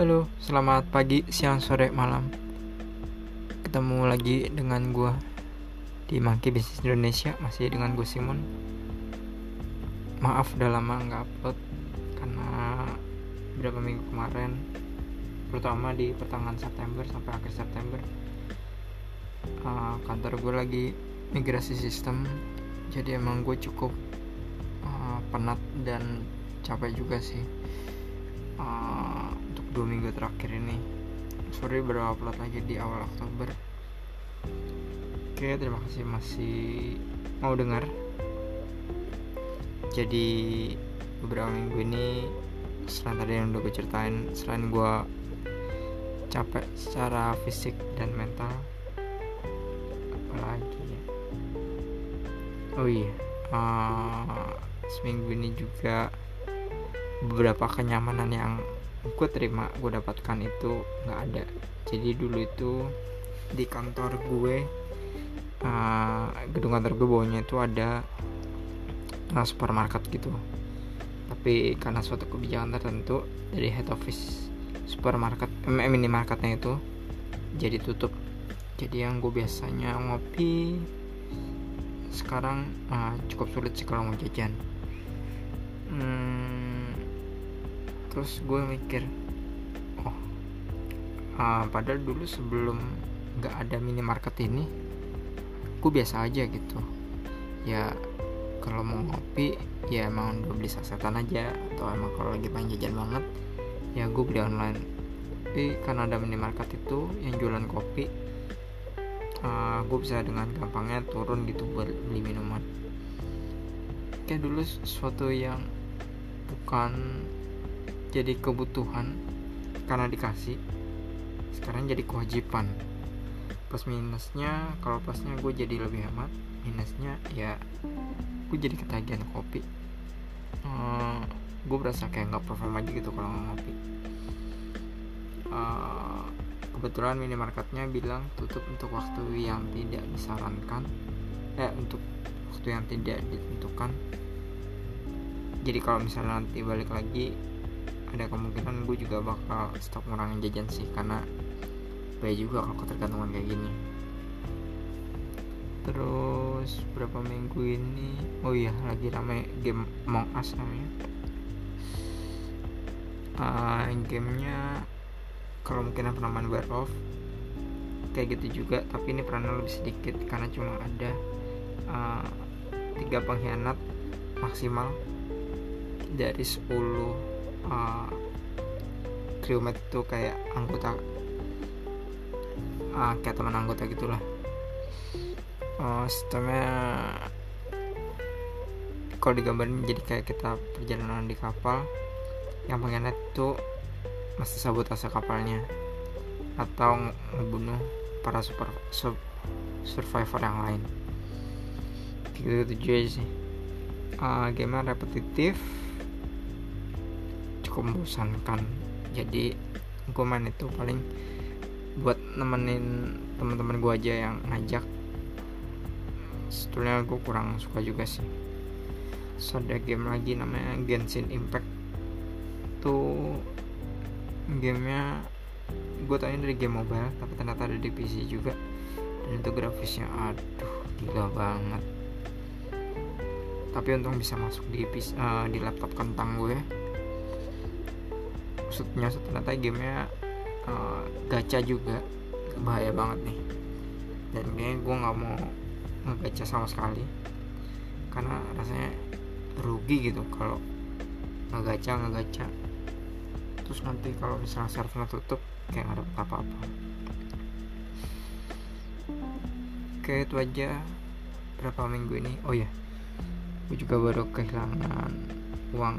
Halo, selamat pagi, siang, sore, malam. Ketemu lagi dengan gue di Monkey Business Indonesia, masih dengan gue Simon. Maaf udah lama nggak upload karena beberapa minggu kemarin, terutama di pertengahan September sampai akhir September, uh, kantor gue lagi migrasi sistem, jadi emang gue cukup uh, penat dan capek juga sih. Uh, dua minggu terakhir ini. Sorry baru upload lagi di awal Oktober. Oke terima kasih masih mau dengar. Jadi beberapa minggu ini selain tadi yang udah gue ceritain selain gue capek secara fisik dan mental apalagi ya? Oh iya uh, seminggu ini juga beberapa kenyamanan yang gue terima gue dapatkan itu nggak ada. Jadi dulu itu di kantor gue uh, gedung kantor gue bawahnya itu ada uh, supermarket gitu. Tapi karena suatu kebijakan tertentu dari head office supermarket eh, minimarketnya itu jadi tutup. Jadi yang gue biasanya ngopi sekarang uh, cukup sulit sih kalau mau jajan. Hmm, terus gue mikir oh uh, padahal dulu sebelum nggak ada minimarket ini gue biasa aja gitu. Ya kalau mau ngopi ya emang udah beli sasetan aja atau emang kalau lagi pengen jajan banget ya gue beli online. Tapi karena ada minimarket itu yang jualan kopi uh, ah, gue bisa dengan gampangnya turun gitu buat beli minuman. Kayak dulu sesuatu yang bukan jadi kebutuhan karena dikasih sekarang jadi kewajiban. Plus minusnya kalau plusnya gue jadi lebih hemat minusnya ya gue jadi ketagihan kopi. Uh, gue berasa kayak nggak perform aja gitu kalau ngopi. Uh, kebetulan minimarketnya bilang tutup untuk waktu yang tidak disarankan eh untuk waktu yang tidak ditentukan. Jadi kalau misalnya nanti balik lagi ada kemungkinan gue juga bakal stop ngurangin jajan sih karena baik juga kalau ketergantungan kayak gini. Terus berapa minggu ini? Oh iya lagi rame game Among Us namanya. Uh, gamenya kalau mungkin pernah main Werewolf kayak gitu juga tapi ini perannya lebih sedikit karena cuma ada uh, tiga pengkhianat maksimal dari 10 uh, itu kayak anggota uh, kayak teman anggota gitulah. Uh, sistemnya kalau digambarin jadi kayak kita perjalanan di kapal yang pengkhianat itu mesti sabotase kapalnya atau membunuh para super sub, survivor yang lain. Gitu gitu sih. Uh, game repetitif cukup membosankan jadi gue main itu paling buat nemenin teman-teman gue aja yang ngajak sebetulnya gue kurang suka juga sih so, ada game lagi namanya Genshin Impact tuh gamenya gue tanya dari game mobile tapi ternyata ada di PC juga dan itu grafisnya aduh gila banget tapi untung bisa masuk di uh, di laptop kentang gue maksudnya ternyata gamenya uh, gacha juga. Bahaya banget nih. Dan kayaknya gue nggak mau ngegacha sama sekali. Karena rasanya rugi gitu kalau ngegacha ngegacha. Terus nanti kalau misalnya servernya tutup kayak nggak dapet apa-apa. Oke itu aja berapa minggu ini. Oh ya gue juga baru kehilangan uang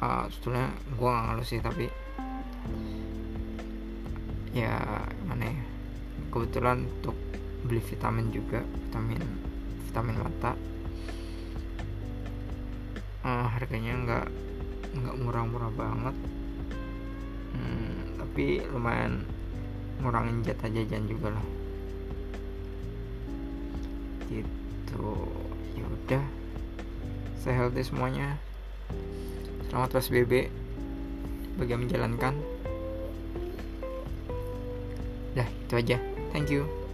uh, sebetulnya gue gak ngeluh sih tapi ya mana ya kebetulan untuk beli vitamin juga vitamin vitamin mata. Uh, harganya nggak nggak murah-murah banget. Hmm, tapi lumayan ngurangin jatah jajan juga lah. Gitu. Ya udah. Saya healthy semuanya selamat PSBB bagaimana menjalankan. Dah itu aja. Thank you